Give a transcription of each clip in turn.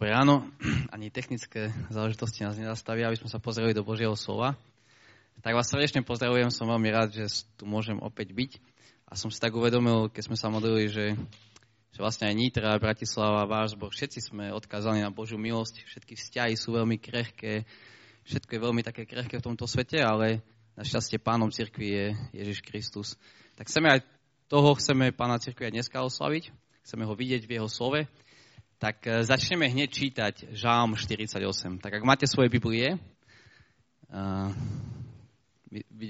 Dobré ráno. Ani technické záležitosti nás nezastavia, aby sme sa pozreli do Božieho slova. Tak vás srdečne pozdravujem, som veľmi rád, že tu môžem opäť byť. A som si tak uvedomil, keď sme sa modlili, že, že vlastne aj Nitra, Bratislava, váš zbor, všetci sme odkázaní na Božiu milosť, všetky vzťahy sú veľmi krehké, všetko je veľmi také krehké v tomto svete, ale našťastie pánom cirkvi je Ježiš Kristus. Tak chceme aj toho, chceme pána cirkvi aj dneska oslaviť, chceme ho vidieť v jeho slove tak e, začneme hneď čítať Žálm 48. Tak ak máte svoje Biblie, uh,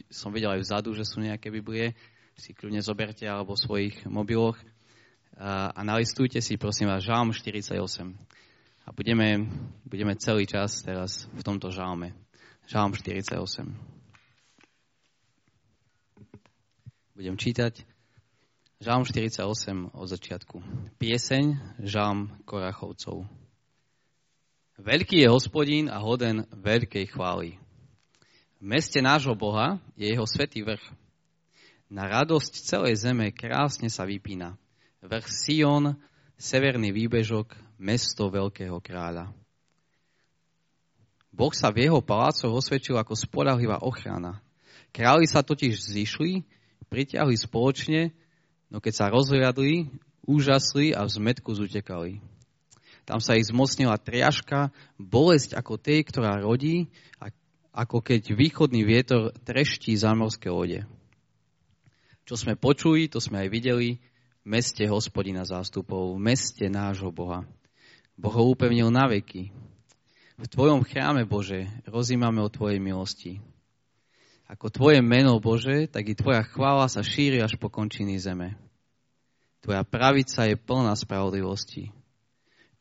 som videl aj vzadu, že sú nejaké Biblie, si kľudne zoberte alebo v svojich mobiloch uh, a nalistujte si prosím vás Žálm 48. A budeme, budeme celý čas teraz v tomto žálme. Žálm 48. Budem čítať Žalm 48 od začiatku. Pieseň Žalm Korachovcov. Veľký je hospodín a hoden veľkej chvály. V meste nášho Boha je jeho svetý vrch. Na radosť celej zeme krásne sa vypína. Vrch Sion, severný výbežok, mesto veľkého kráľa. Boh sa v jeho palácoch osvedčil ako spolahlivá ochrana. Králi sa totiž zišli, pritiahli spoločne No keď sa rozhliadli, úžasli a v zmetku zutekali. Tam sa ich zmocnila triažka, bolesť ako tej, ktorá rodí, ako keď východný vietor treští zamorské lode. Čo sme počuli, to sme aj videli v meste hospodina zástupov, v meste nášho Boha. Boh ho upevnil na veky. V Tvojom chráme, Bože, rozímame o Tvojej milosti. Ako Tvoje meno, Bože, tak i Tvoja chvála sa šíri až po končiny zeme. Tvoja pravica je plná spravodlivosti.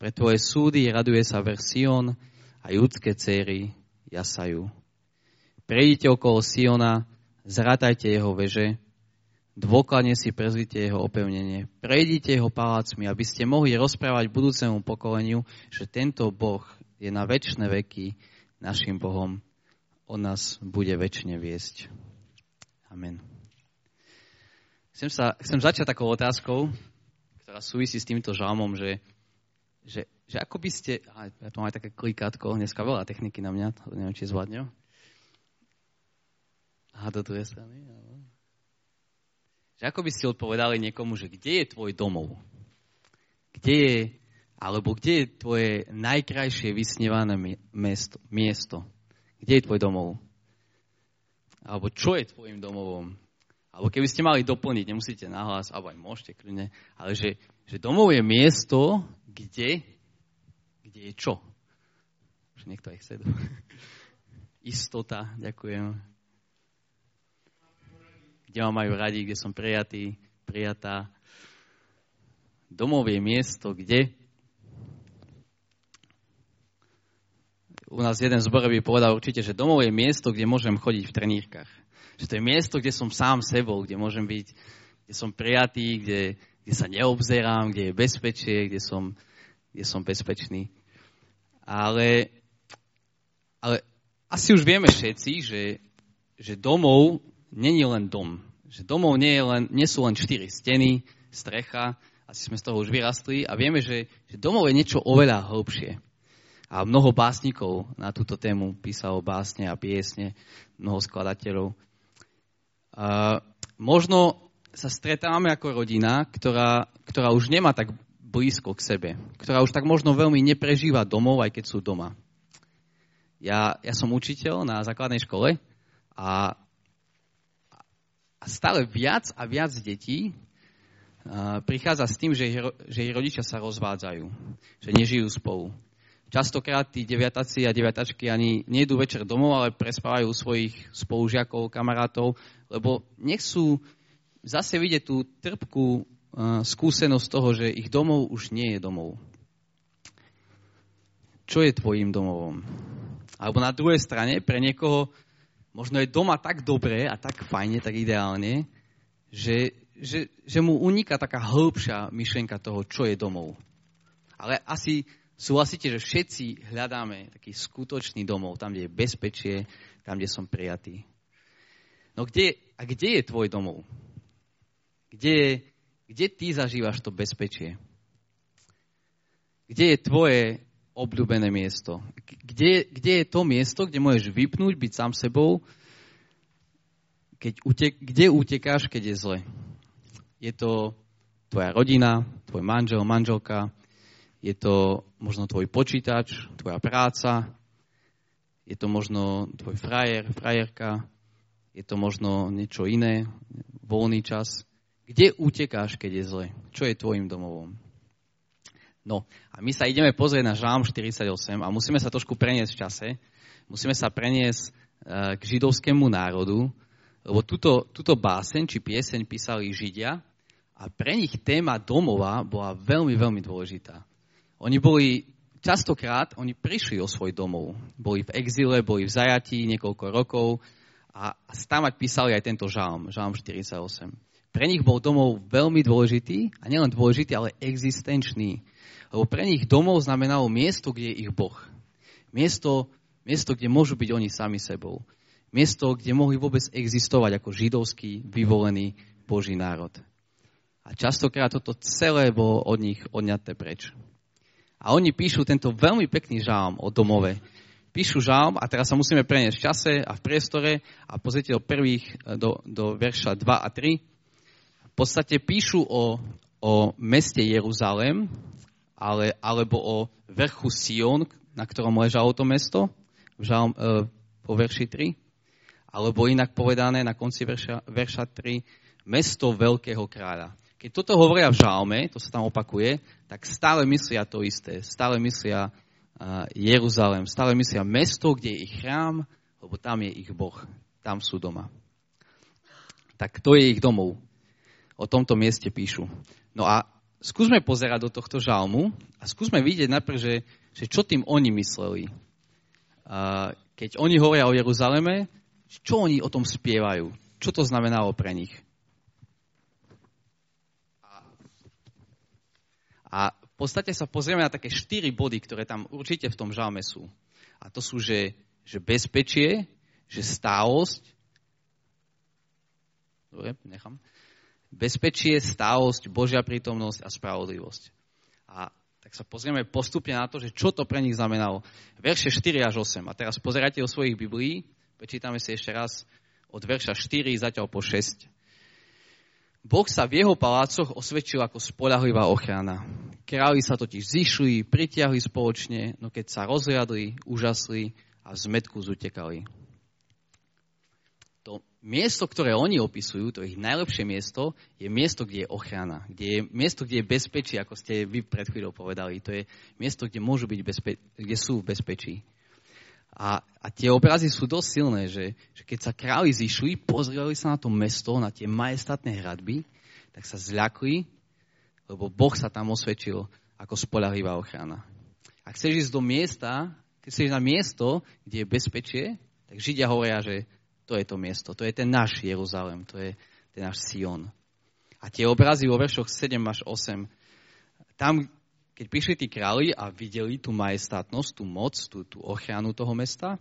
Pre Tvoje súdy raduje sa Sion a judské céry jasajú. Prejdite okolo Siona, zratajte jeho veže, dôkladne si prezvite jeho opevnenie. Prejdite jeho palácmi, aby ste mohli rozprávať budúcemu pokoleniu, že tento Boh je na väčšie veky našim Bohom on nás bude väčšine viesť. Amen. Chcem, sa, chcem začať takou otázkou, ktorá súvisí s týmto žalmom, že, že, že ako by ste, ja tu mám aj také klikátko, dneska veľa techniky na mňa, neviem, či zvládne. Aha, do druhej strany. Áno. Že ako by ste odpovedali niekomu, že kde je tvoj domov? Kde je, alebo kde je tvoje najkrajšie vysnevané miesto? miesto? Kde je tvoj domov? Alebo čo je tvojim domovom? Alebo keby ste mali doplniť, nemusíte nahlas, alebo aj môžete kľudne, ale že, že domov je miesto, kde, kde je čo? Už niekto aj chce. Istota, ďakujem. Kde ma majú radi, kde som prijatý, prijatá. Domov je miesto, kde u nás jeden zborový povedal určite, že domov je miesto, kde môžem chodiť v trenírkach. Že to je miesto, kde som sám sebou, kde môžem byť, kde som prijatý, kde, kde sa neobzerám, kde je bezpečie, kde som, kde som bezpečný. Ale, ale asi už vieme všetci, že, že domov není len dom. Že domov nie, je len, nie sú len štyri steny, strecha, asi sme z toho už vyrastli a vieme, že, že domov je niečo oveľa hlbšie. A mnoho básnikov na túto tému písalo básne a piesne, mnoho skladateľov. A možno sa stretávame ako rodina, ktorá, ktorá už nemá tak blízko k sebe, ktorá už tak možno veľmi neprežíva domov, aj keď sú doma. Ja, ja som učiteľ na základnej škole a, a stále viac a viac detí prichádza s tým, že ich, že ich rodičia sa rozvádzajú, že nežijú spolu. Častokrát tí deviataci a deviatačky ani nejdú večer domov, ale prespávajú svojich spolužiakov, kamarátov, lebo nechcú zase vidieť tú trpkú uh, skúsenosť toho, že ich domov už nie je domov. Čo je tvojim domovom? Alebo na druhej strane, pre niekoho možno je doma tak dobré a tak fajne, tak ideálne, že, že, že mu uniká taká hĺbšia myšlienka toho, čo je domov. Ale asi Súhlasíte, že všetci hľadáme taký skutočný domov, tam, kde je bezpečie, tam, kde som prijatý. No kde, a kde je tvoj domov? Kde, kde ty zažívaš to bezpečie? Kde je tvoje obľúbené miesto. Kde, kde je to miesto, kde môžeš vypnúť, byť sám sebou, keď utek, kde utekáš, keď je zle. Je to tvoja rodina, tvoj manžel, manželka, je to možno tvoj počítač, tvoja práca, je to možno tvoj frajer, frajerka, je to možno niečo iné, voľný čas. Kde utekáš, keď je zle? Čo je tvojim domovom? No a my sa ideme pozrieť na Žám 48 a musíme sa trošku preniesť v čase. Musíme sa preniesť e, k židovskému národu, lebo túto, túto báseň či pieseň písali Židia a pre nich téma domova bola veľmi, veľmi dôležitá. Oni boli, častokrát, oni prišli o svoj domov. Boli v exile, boli v zajatí niekoľko rokov a stávať písali aj tento žalm, žalm 48. Pre nich bol domov veľmi dôležitý a nielen dôležitý, ale existenčný. Lebo pre nich domov znamenalo miesto, kde je ich Boh. Miesto, miesto, kde môžu byť oni sami sebou. Miesto, kde mohli vôbec existovať ako židovský vyvolený Boží národ. A častokrát toto celé bolo od nich odňaté preč. A oni píšu tento veľmi pekný žálm o domove. Píšu žálm a teraz sa musíme preniesť v čase a v priestore a pozrite do prvých, do, do verša 2 a 3. V podstate píšu o, o meste Jeruzalém, ale, alebo o vrchu Sion, na ktorom ležalo to mesto, v žalm, e, po verši 3, alebo inak povedané na konci verša, verša 3, mesto veľkého kráľa. Keď toto hovoria v žalme, to sa tam opakuje, tak stále myslia to isté. Stále myslia uh, Jeruzalém, stále myslia mesto, kde je ich chrám, lebo tam je ich Boh. Tam sú doma. Tak to je ich domov. O tomto mieste píšu. No a skúsme pozerať do tohto žalmu a skúsme vidieť najprv, že, že čo tým oni mysleli. Keď oni hovoria o Jeruzaleme, čo oni o tom spievajú? Čo to znamenalo pre nich? A v podstate sa pozrieme na také štyri body, ktoré tam určite v tom žalme sú. A to sú, že, že bezpečie, že stálosť, dobre, nechám, bezpečie, stálosť, Božia prítomnosť a spravodlivosť. A tak sa pozrieme postupne na to, že čo to pre nich znamenalo. Verše 4 až 8. A teraz pozerajte o svojich Biblií, prečítame si ešte raz od verša 4 zatiaľ po 6. Boh sa v jeho palácoch osvedčil ako spolahlivá ochrana. Králi sa totiž zišli, pritiahli spoločne, no keď sa rozriadli, úžasli a v zmetku zutekali to miesto, ktoré oni opisujú, to ich najlepšie miesto, je miesto, kde je ochrana, kde je miesto, kde je bezpečí, ako ste vy pred chvíľou povedali. To je miesto, kde môžu byť bezpe- kde sú v bezpečí. A, a tie obrazy sú dosť silné, že, že keď sa králi zišli, pozreli sa na to mesto, na tie majestátne hradby, tak sa zľakli, lebo Boh sa tam osvedčil ako spolahlivá ochrana. Ak chceš ísť do miesta, keď chceš na miesto, kde je bezpečie, tak Židia hovoria, že to je to miesto, to je ten náš Jeruzalém, to je ten náš Sion. A tie obrazy vo veršoch 7 až 8, tam, keď prišli tí králi a videli tú majestátnosť, tú moc, tú, tú ochranu toho mesta,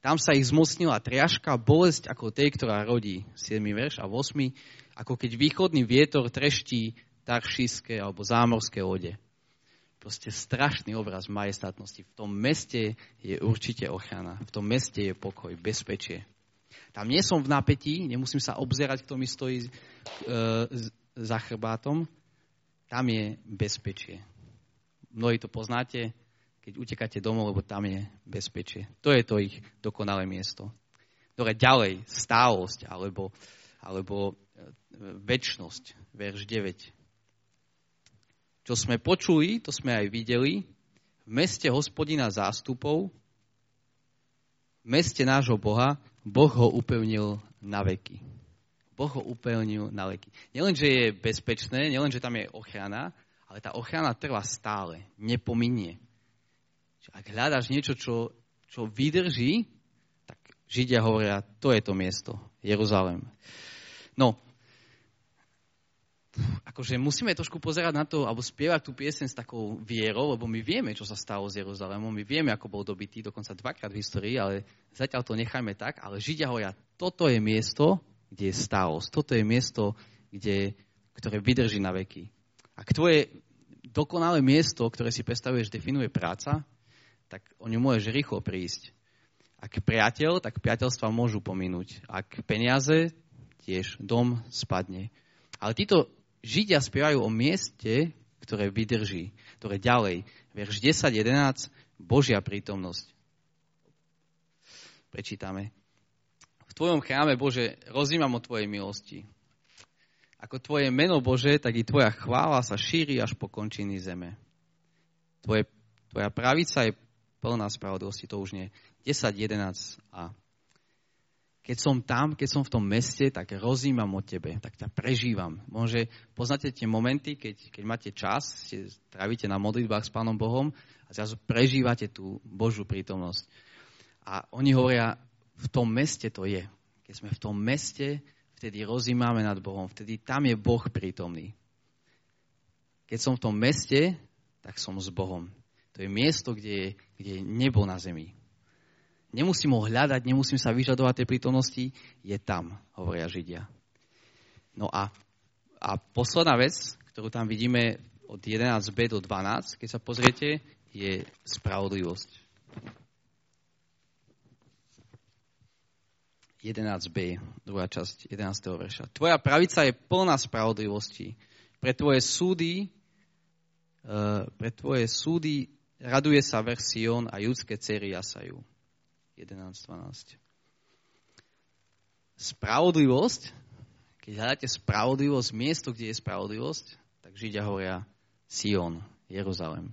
tam sa ich zmocnila triažka, bolesť ako tej, ktorá rodí, 7. verš a 8. Ako keď východný vietor treští taršíske alebo zámorské lode. Proste strašný obraz majestátnosti. V tom meste je určite ochrana. V tom meste je pokoj, bezpečie. Tam nie som v napätí, nemusím sa obzerať, kto mi stojí e, za chrbátom. Tam je bezpečie. Mnohí to poznáte, keď utekáte domov, lebo tam je bezpečie. To je to ich dokonalé miesto. Dobre, ďalej, stálosť alebo, alebo e, väčnosť, verš 9. Čo sme počuli, to sme aj videli, v meste hospodina zástupov, v meste nášho Boha, Boh ho upevnil na veky. Boh ho upevnil na veky. Nielen, že je bezpečné, nielen, že tam je ochrana, ale tá ochrana trvá stále, nepominie. Ak hľadáš niečo, čo, čo vydrží, tak Židia hovoria, to je to miesto, Jeruzalém. No, akože musíme trošku pozerať na to, alebo spievať tú piesen s takou vierou, lebo my vieme, čo sa stalo s Jeruzalémom, my vieme, ako bol dobitý, dokonca dvakrát v histórii, ale zatiaľ to nechajme tak, ale Židia hovoria, toto je miesto, kde je stálosť, toto je miesto, kde, ktoré vydrží na veky. Ak tvoje dokonalé miesto, ktoré si predstavuješ, definuje práca, tak o ňu môžeš rýchlo prísť. Ak priateľ, tak priateľstva môžu pominúť. Ak peniaze, tiež dom spadne. Ale títo Židia spievajú o mieste, ktoré vydrží, ktoré ďalej. Verš 10, 11, Božia prítomnosť. Prečítame. V Tvojom chráme, Bože, rozímam o Tvojej milosti. Ako Tvoje meno, Bože, tak i Tvoja chvála sa šíri až po končiny zeme. Tvoje, tvoja pravica je plná spravodlivosti, to už nie. 10, 11 a keď som tam, keď som v tom meste, tak rozímam o tebe, tak ťa prežívam. Môže, poznáte tie momenty, keď, keď máte čas, ste trávite na modlitbách s Pánom Bohom a zrazu prežívate tú Božú prítomnosť. A oni hovoria, v tom meste to je. Keď sme v tom meste, vtedy rozímame nad Bohom, vtedy tam je Boh prítomný. Keď som v tom meste, tak som s Bohom. To je miesto, kde je, kde je nebo na zemi. Nemusím ho hľadať, nemusím sa vyžadovať tej prítomnosti, je tam, hovoria Židia. No a, a posledná vec, ktorú tam vidíme od 11b do 12, keď sa pozriete, je spravodlivosť. 11b, druhá časť 11. verša. Tvoja pravica je plná spravodlivosti. Pre tvoje súdy, uh, pre tvoje súdy raduje sa vrch Sion a judské cery jasajú. 11.12. Spravodlivosť, keď hľadáte spravodlivosť, miesto, kde je spravodlivosť, tak Židia hovoria Sion, Jeruzalem.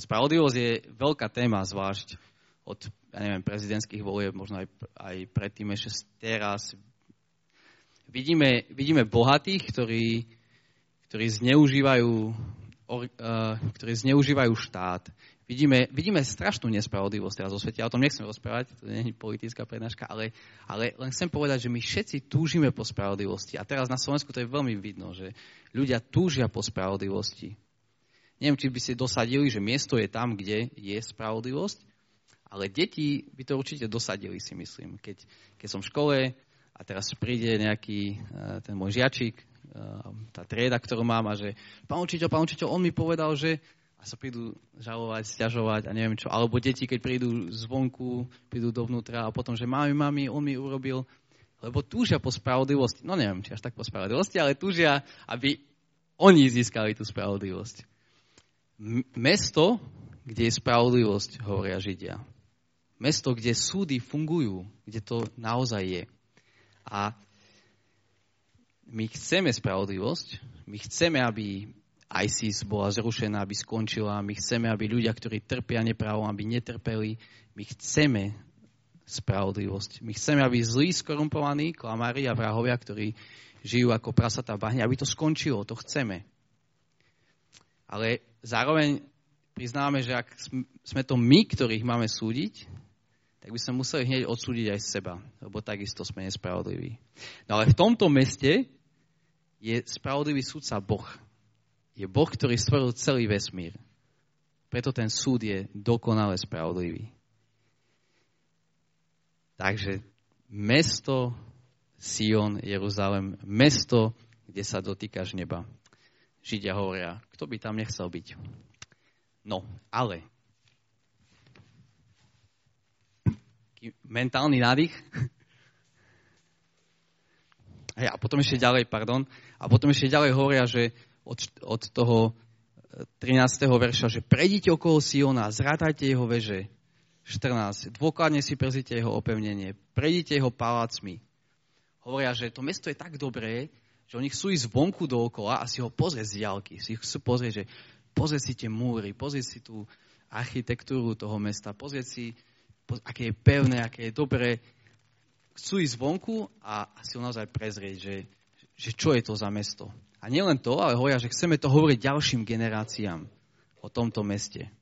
Spravodlivosť je veľká téma, zvlášť od ja neviem, prezidentských volieb, možno aj, aj predtým ešte teraz. Vidíme, vidíme bohatých, ktorí, ktorí, zneužívajú, uh, ktorí zneužívajú štát. Vidíme, vidíme strašnú nespravodlivosť teraz vo svete. Ja o tom nechcem rozprávať, to nie je politická prednáška, ale, ale len chcem povedať, že my všetci túžime po spravodlivosti. A teraz na Slovensku to je veľmi vidno, že ľudia túžia po spravodlivosti. Neviem, či by ste dosadili, že miesto je tam, kde je spravodlivosť, ale deti by to určite dosadili, si myslím. Keď, keď som v škole a teraz príde nejaký uh, ten môj žiačik, uh, tá trieda, ktorú mám a že pán učiteľ, pán učiteľ, on mi povedal, že a sa prídu žalovať, stiažovať a neviem čo. Alebo deti, keď prídu zvonku, prídu dovnútra a potom, že mami, mami, on mi urobil, lebo túžia po spravodlivosti. No neviem, či až tak po spravodlivosti, ale túžia, aby oni získali tú spravodlivosť. M- mesto, kde je spravodlivosť, hovoria Židia mesto, kde súdy fungujú, kde to naozaj je. A my chceme spravodlivosť, my chceme, aby ISIS bola zrušená, aby skončila, my chceme, aby ľudia, ktorí trpia nepravom, aby netrpeli, my chceme spravodlivosť. My chceme, aby zlí, skorumpovaní, klamári a vrahovia, ktorí žijú ako prasatá bahne, aby to skončilo, to chceme. Ale zároveň priznáme, že ak sme to my, ktorých máme súdiť, tak by sme museli hneď odsúdiť aj seba, lebo takisto sme nespravodliví. No ale v tomto meste je spravodlivý súdca Boh. Je Boh, ktorý stvoril celý vesmír. Preto ten súd je dokonale spravodlivý. Takže mesto Sion, Jeruzalem, mesto, kde sa dotýkaš neba. Židia hovoria, kto by tam nechcel byť. No, ale mentálny nádych. Hej, a potom ešte ďalej, pardon, a potom ešte ďalej hovoria, že od, od toho 13. E, verša, že prejdite okolo Siona, zrátajte jeho veže. 14. Dôkladne si prezite jeho opevnenie, prejdite jeho palácmi. Hovoria, že to mesto je tak dobré, že oni chcú ísť vonku dookola a si ho pozrieť z diálky. Si chcú pozrieť, že pozrieť si tie múry, pozrieť si tú architektúru toho mesta, pozrieť si aké je pevné, aké je dobré. Chcú ísť vonku a si ho naozaj prezrieť, že, že čo je to za mesto. A nielen to, ale hovoria, že chceme to hovoriť ďalším generáciám o tomto meste.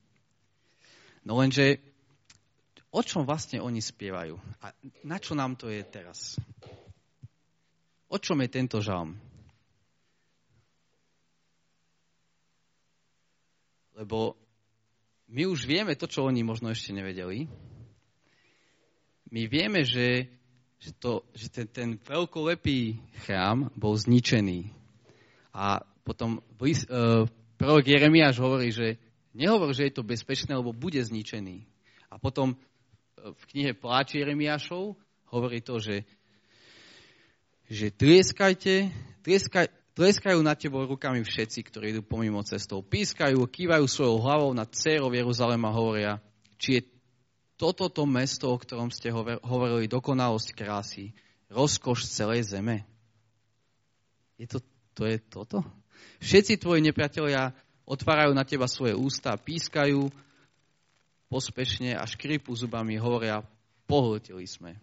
No lenže, o čom vlastne oni spievajú? A na čo nám to je teraz? O čom je tento žalm? Lebo my už vieme to, čo oni možno ešte nevedeli, my vieme, že, že, to, že ten, ten veľkolepý chrám bol zničený. A potom uh, prorok Jeremiáš hovorí, že, Nehovoril, že je to bezpečné, lebo bude zničený. A potom e, v knihe Pláči Jeremiášov hovorí to, že, že tlieskajte, tlieskaj, tleskajú na tebou rukami všetci, ktorí idú pomimo cestou. Pískajú, kývajú svojou hlavou na dcerov Jeruzalema hovoria, či je toto to mesto, o ktorom ste hovorili, dokonalosť krásy, rozkoš celej zeme. Je to, to je toto? Všetci tvoji nepriatelia otvárajú na teba svoje ústa, pískajú pospešne a škripu zubami, hovoria, pohltili sme.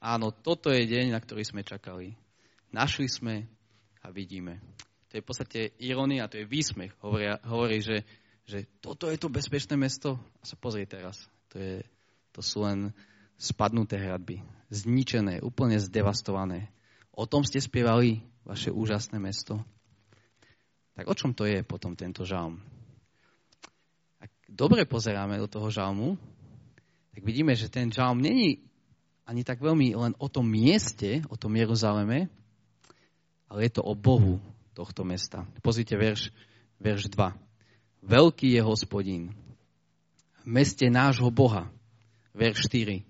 Áno, toto je deň, na ktorý sme čakali. Našli sme a vidíme. To je v podstate ironia, to je výsmech. Hovorí, hovorí že, že toto je to bezpečné mesto. A sa pozri teraz. To, je, to sú len spadnuté hradby. Zničené, úplne zdevastované. O tom ste spievali, vaše úžasné mesto. Tak o čom to je potom tento žalm? Ak dobre pozeráme do toho žalmu, tak vidíme, že ten žalm není ani tak veľmi len o tom mieste, o tom Jeruzaleme, ale je to o Bohu tohto mesta. Pozrite verš, verš 2. Veľký je hospodín v meste nášho Boha. Verš 4.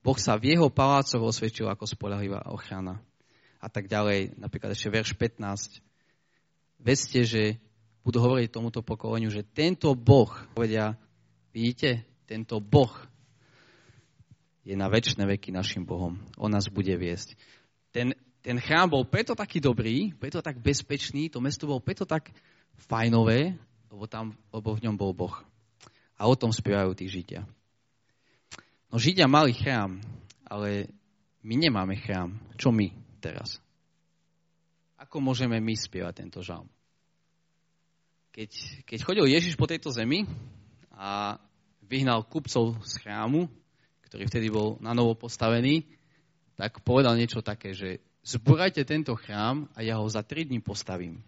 Boh sa v jeho palácoch osvedčil ako spolahlivá ochrana. A tak ďalej. Napríklad ešte verš 15 Vedzte, že budú hovoriť tomuto pokoleniu, že tento Boh, povedia, vidíte, tento Boh je na väčšie veky našim Bohom. On nás bude viesť. Ten, ten chrám bol preto taký dobrý, preto tak bezpečný, to mesto bolo preto tak fajnové, lebo, tam, lebo v ňom bol Boh. A o tom spievajú tí Židia. No Židia mali chrám, ale my nemáme chrám. Čo my teraz? Ako môžeme my spievať tento žalm? Keď, keď chodil Ježiš po tejto zemi a vyhnal kupcov z chrámu, ktorý vtedy bol na novo postavený, tak povedal niečo také, že zburajte tento chrám a ja ho za 3 dní postavím.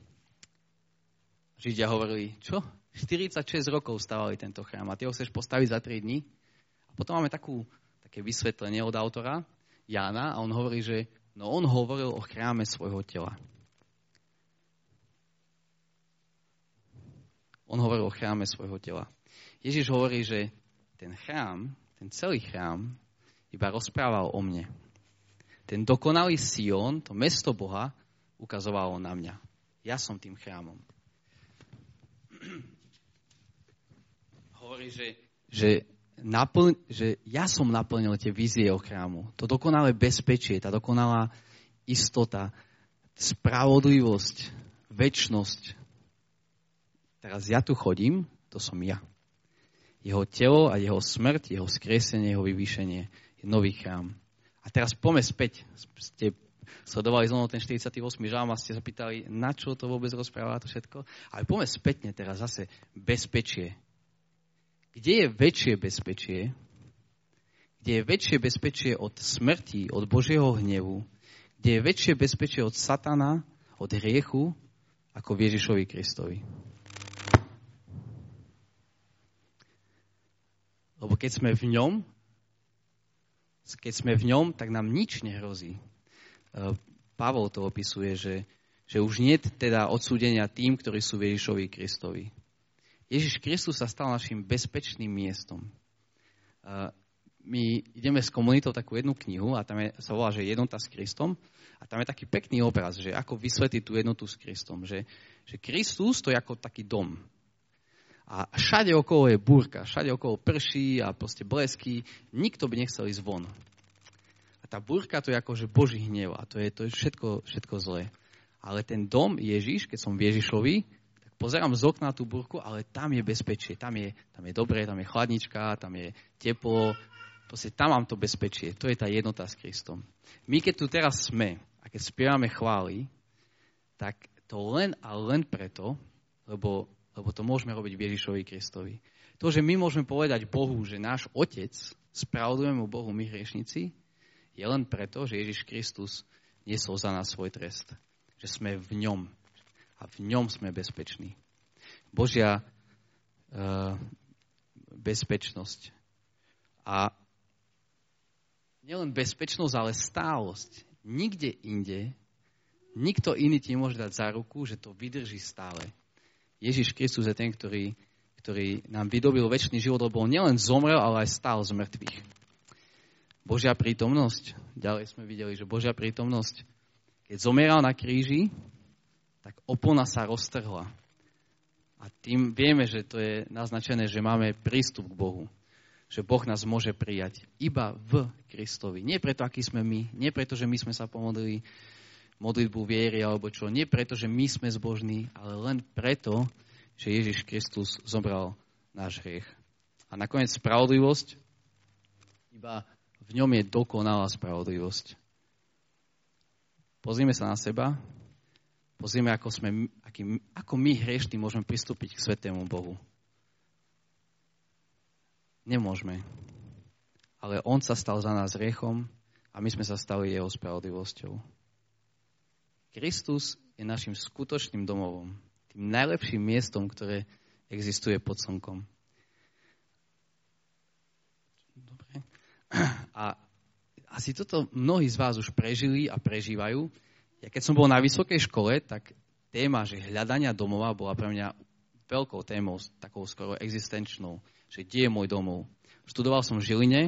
Židia hovorili, čo? 46 rokov stavali tento chrám a ty ho chceš postaviť za 3 dní? Potom máme takú, také vysvetlenie od autora Jána a on hovorí, že no on hovoril o chráme svojho tela. On hovoril o chráme svojho tela. Ježiš hovorí, že ten chrám, ten celý chrám, iba rozprával o mne. Ten dokonalý Sion, to mesto Boha, ukazovalo na mňa. Ja som tým chrámom. Hovorí, že, že, naplň, že ja som naplnil tie vízie chrámu. To dokonalé bezpečie, tá dokonalá istota, spravodlivosť, väčnosť, Teraz ja tu chodím, to som ja. Jeho telo a jeho smrť, jeho skriesenie, jeho vyvýšenie je nový chrám. A teraz poďme späť. Ste sledovali znovu ten 48. žalm a ste sa pýtali, na čo to vôbec rozpráva to všetko. Ale poďme spätne teraz zase bezpečie. Kde je väčšie bezpečie? Kde je väčšie bezpečie od smrti, od Božieho hnevu? Kde je väčšie bezpečie od satana, od hriechu, ako v Ježišovi Kristovi? Lebo keď sme v ňom, keď sme v ňom, tak nám nič nehrozí. E, Pavol to opisuje, že, že už nie teda odsúdenia tým, ktorí sú Ježišovi Kristovi. Ježiš Kristus sa stal našim bezpečným miestom. My ideme s komunitou takú jednu knihu a tam je, sa volá, že jednota s Kristom a tam je taký pekný obraz, že ako vysvetliť tú jednotu s Kristom. Že, že Kristus to je ako taký dom a všade okolo je búrka, všade okolo prší a proste blesky, nikto by nechcel ísť von. A tá búrka to je akože Boží hnev a to je, to je všetko, všetko zlé. Ale ten dom Ježiš, keď som v Ježišovi, pozerám z okna tú búrku, ale tam je bezpečie, tam je, tam je dobré, tam je chladnička, tam je teplo, proste tam mám to bezpečie. To je tá jednota s Kristom. My keď tu teraz sme a keď spievame chvály, tak to len a len preto, lebo lebo to môžeme robiť v Ježišovi Kristovi. To, že my môžeme povedať Bohu, že náš Otec, spravodujeme Bohu my hriešnici, je len preto, že Ježiš Kristus niesol za nás svoj trest. Že sme v ňom. A v ňom sme bezpeční. Božia uh, bezpečnosť. A nielen bezpečnosť, ale stálosť. Nikde inde, nikto iný ti môže dať za ruku, že to vydrží stále. Ježiš Kristus je ten, ktorý ktorý nám vydobil väčší život, lebo on nielen zomrel, ale aj stál z mŕtvych. Božia prítomnosť, ďalej sme videli, že Božia prítomnosť, keď zomieral na kríži, tak opona sa roztrhla. A tým vieme, že to je naznačené, že máme prístup k Bohu. Že Boh nás môže prijať iba v Kristovi. Nie preto, aký sme my, nie preto, že my sme sa pomodlili modlitbu viery alebo čo. Nie preto, že my sme zbožní, ale len preto, že Ježiš Kristus zobral náš hriech. A nakoniec spravodlivosť, iba v ňom je dokonalá spravodlivosť. Pozrime sa na seba, pozrime, ako, sme, aký, ako my hriešni môžeme pristúpiť k Svetému Bohu. Nemôžeme. Ale On sa stal za nás hriechom a my sme sa stali Jeho spravodlivosťou. Kristus je našim skutočným domovom. Tým najlepším miestom, ktoré existuje pod slnkom. Dobre. A asi toto mnohí z vás už prežili a prežívajú. Ja keď som bol na vysokej škole, tak téma, že hľadania domova bola pre mňa veľkou témou, takou skoro existenčnou, že kde je môj domov. Študoval som v Žiline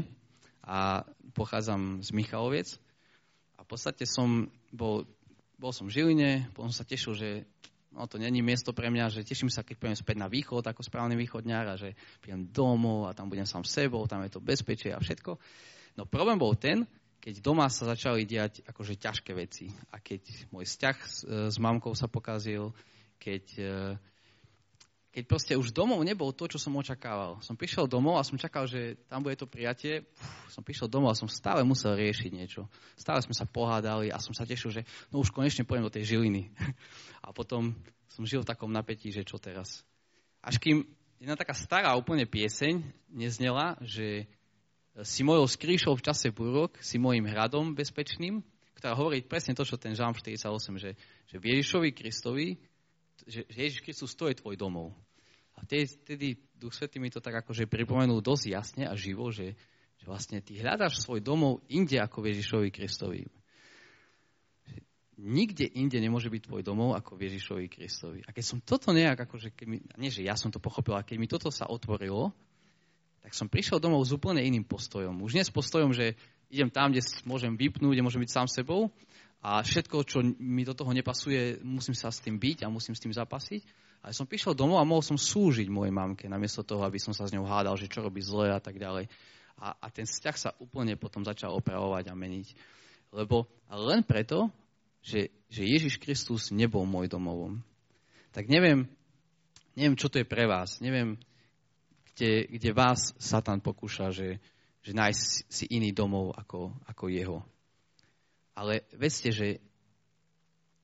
a pochádzam z Michaloviec a v podstate som bol bol som v Žiline, potom sa tešil, že no, to není miesto pre mňa, že teším sa, keď pôjdem späť na východ ako správny východňar a že prídem domov a tam budem sám sebou, tam je to bezpečie a všetko. No problém bol ten, keď doma sa začali diať akože ťažké veci a keď môj vzťah s, s mamkou sa pokazil, keď keď proste už domov nebol to, čo som očakával. Som prišiel domov a som čakal, že tam bude to prijatie. Uf, som prišiel domov a som stále musel riešiť niečo. Stále sme sa pohádali a som sa tešil, že no už konečne pôjdem do tej žiliny. A potom som žil v takom napätí, že čo teraz. Až kým jedna taká stará úplne pieseň neznela, že si mojou skrýšou v čase búrok, si mojim hradom bezpečným, ktorá hovorí presne to, čo ten Žám 48, že, že v Ježišovi Kristovi že Ježiš Kristus to je tvoj domov. A vtedy Duch Svetý mi to tak akože pripomenul dosť jasne a živo, že, že vlastne ty hľadáš svoj domov inde ako v Ježišovi Kristovi. Nikde inde nemôže byť tvoj domov ako v Ježišovi Kristovi. A keď som toto nejak, akože, keď mi, nie že ja som to pochopil, ale keď mi toto sa otvorilo, tak som prišiel domov s úplne iným postojom. Už nie s postojom, že idem tam, kde môžem vypnúť, kde môžem byť sám sebou, a všetko, čo mi do toho nepasuje, musím sa s tým byť a musím s tým zapasiť. Ale som prišiel domov a mohol som slúžiť mojej mamke, namiesto toho, aby som sa s ňou hádal, že čo robí zle a tak ďalej. A, a ten vzťah sa úplne potom začal opravovať a meniť. Lebo len preto, že, že Ježiš Kristus nebol môj domovom. Tak neviem, neviem, čo to je pre vás. Neviem, kde, kde vás Satan pokúša, že, že nájsť si iný domov ako, ako jeho. Ale vedzte, že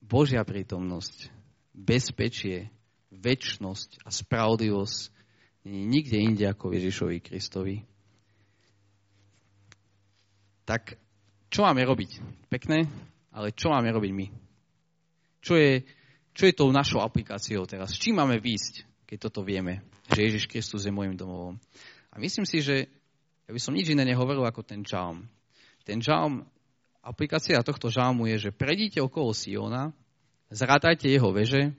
Božia prítomnosť, bezpečie, väčnosť a spravodlivosť nie je nikde inde ako Ježišovi Kristovi. Tak čo máme robiť? Pekné, ale čo máme robiť my? Čo je, čo je tou našou aplikáciou teraz? Čím máme výjsť, keď toto vieme, že Ježiš Kristus je môjim domovom? A myslím si, že ja by som nič iné nehovoril ako ten žalm. Ten žalm aplikácia tohto žalmu je, že predíte okolo Siona, zrátajte jeho veže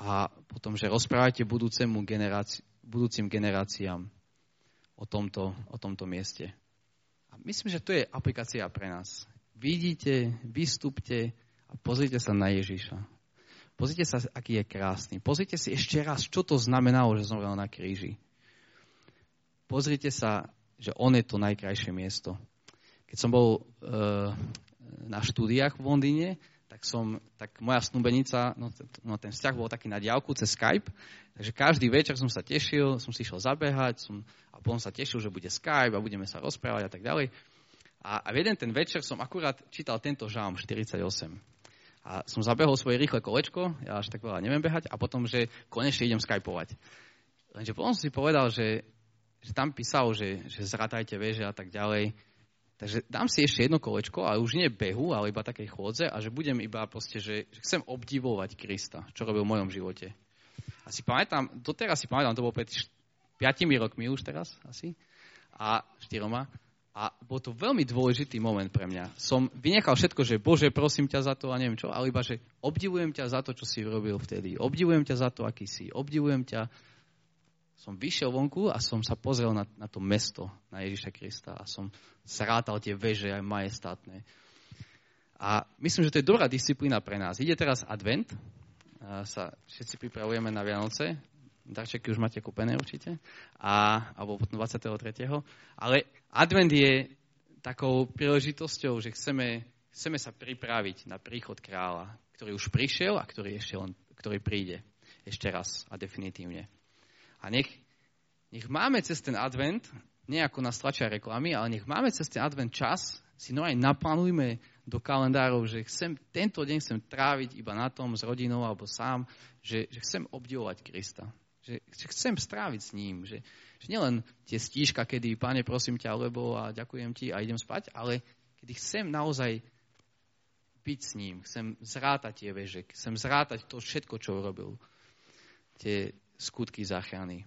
a potom, že rozprávajte budúcemu generáci- budúcim generáciám o tomto, o tomto mieste. A myslím, že to je aplikácia pre nás. Vidíte, vystúpte a pozrite sa na Ježiša. Pozrite sa, aký je krásny. Pozrite si ešte raz, čo to znamenalo, že zomrel na kríži. Pozrite sa, že on je to najkrajšie miesto. Keď som bol e, na štúdiách v Londýne, tak, som, tak moja snúbenica, no, no ten vzťah bol taký na diálku cez Skype, takže každý večer som sa tešil, som si išiel zabehať som, a potom sa tešil, že bude Skype a budeme sa rozprávať a tak ďalej. A, a v jeden ten večer som akurát čítal tento žám 48. A som zabehol svoje rýchle kolečko, ja až tak veľa neviem behať, a potom, že konečne idem skypovať. Lenže potom som si povedal, že, že tam písal, že, že zratajte veže a tak ďalej. Takže dám si ešte jedno kolečko, ale už nie behu, ale iba takej chôdze a že budem iba proste, že, že chcem obdivovať Krista, čo robil v mojom živote. A si pamätám, doteraz si pamätám, to bolo pred 5 rokmi už teraz asi, a 4 a bol to veľmi dôležitý moment pre mňa. Som vynechal všetko, že Bože, prosím ťa za to a neviem čo, ale iba, že obdivujem ťa za to, čo si robil vtedy. Obdivujem ťa za to, aký si. Obdivujem ťa som vyšiel vonku a som sa pozrel na, na to mesto, na Ježiša Krista a som zrátal tie veže aj majestátne. A myslím, že to je dobrá disciplína pre nás. Ide teraz advent, sa všetci pripravujeme na Vianoce, darčeky už máte kúpené určite, a, alebo potom 23. Ale advent je takou príležitosťou, že chceme, chceme sa pripraviť na príchod kráľa, ktorý už prišiel a ktorý ešte len, ktorý príde ešte raz a definitívne. A nech, nech máme cez ten advent, nie ako nás tlačia reklamy, ale nech máme cez ten advent čas, si no aj naplánujme do kalendárov, že chcem, tento deň chcem tráviť iba na tom s rodinou alebo sám, že, že chcem obdivovať Krista. Že, chcem stráviť s ním. Že, že nielen tie stížka, kedy, páne, prosím ťa, alebo a ďakujem ti a idem spať, ale kedy chcem naozaj byť s ním, chcem zrátať tie veže, chcem zrátať to všetko, čo urobil. Tie skutky záchrany.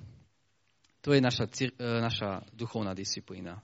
To je naša, e, naša duchovná disciplína.